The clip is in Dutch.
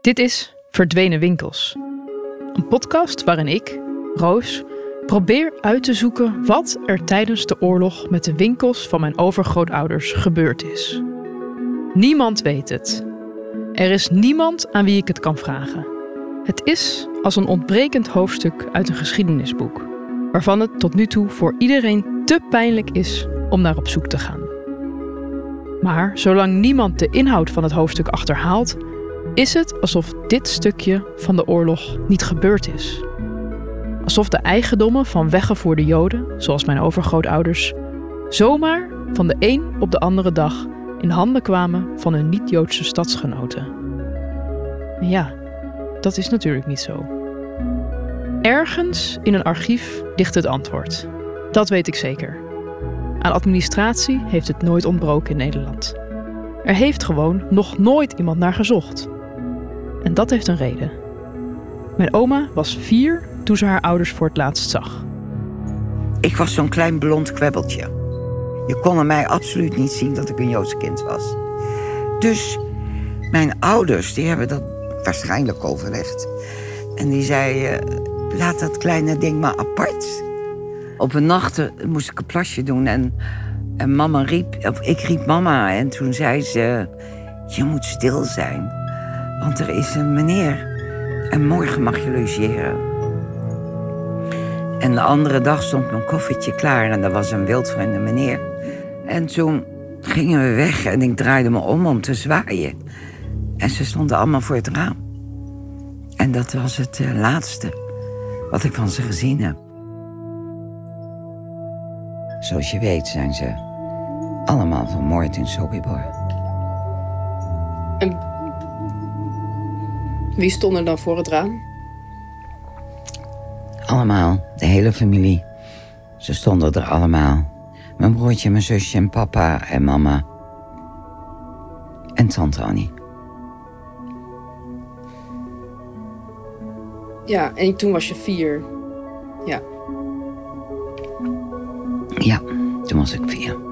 Dit is Verdwenen Winkels. Een podcast waarin ik, Roos, probeer uit te zoeken wat er tijdens de oorlog met de winkels van mijn overgrootouders gebeurd is. Niemand weet het. Er is niemand aan wie ik het kan vragen. Het is als een ontbrekend hoofdstuk uit een geschiedenisboek, waarvan het tot nu toe voor iedereen te pijnlijk is om naar op zoek te gaan. Maar zolang niemand de inhoud van het hoofdstuk achterhaalt, is het alsof dit stukje van de oorlog niet gebeurd is. Alsof de eigendommen van weggevoerde Joden, zoals mijn overgrootouders, zomaar van de een op de andere dag in handen kwamen van hun niet-Joodse stadsgenoten. ja, dat is natuurlijk niet zo. Ergens in een archief ligt het antwoord. Dat weet ik zeker. Aan administratie heeft het nooit ontbroken in Nederland. Er heeft gewoon nog nooit iemand naar gezocht. En dat heeft een reden. Mijn oma was vier toen ze haar ouders voor het laatst zag. Ik was zo'n klein blond kwebbeltje. Je kon aan mij absoluut niet zien dat ik een Joodse kind was. Dus mijn ouders die hebben dat waarschijnlijk overlegd. En die zeiden, laat dat kleine ding maar apart. Op een nacht moest ik een plasje doen en, en mama riep, of ik riep mama. En toen zei ze, je moet stil zijn, want er is een meneer. En morgen mag je logeren. En de andere dag stond mijn koffietje klaar en er was een wildvreemde meneer. En toen gingen we weg en ik draaide me om om te zwaaien. En ze stonden allemaal voor het raam. En dat was het uh, laatste wat ik van ze gezien heb. Zoals je weet zijn ze allemaal vermoord in Sobibor. Wie stond er dan voor het raam? Allemaal, de hele familie. Ze stonden er allemaal. Mijn broertje, mijn zusje en papa en mama. En tante Annie. Ja, en toen was je vier. Ja. Ja, toen was ik vier.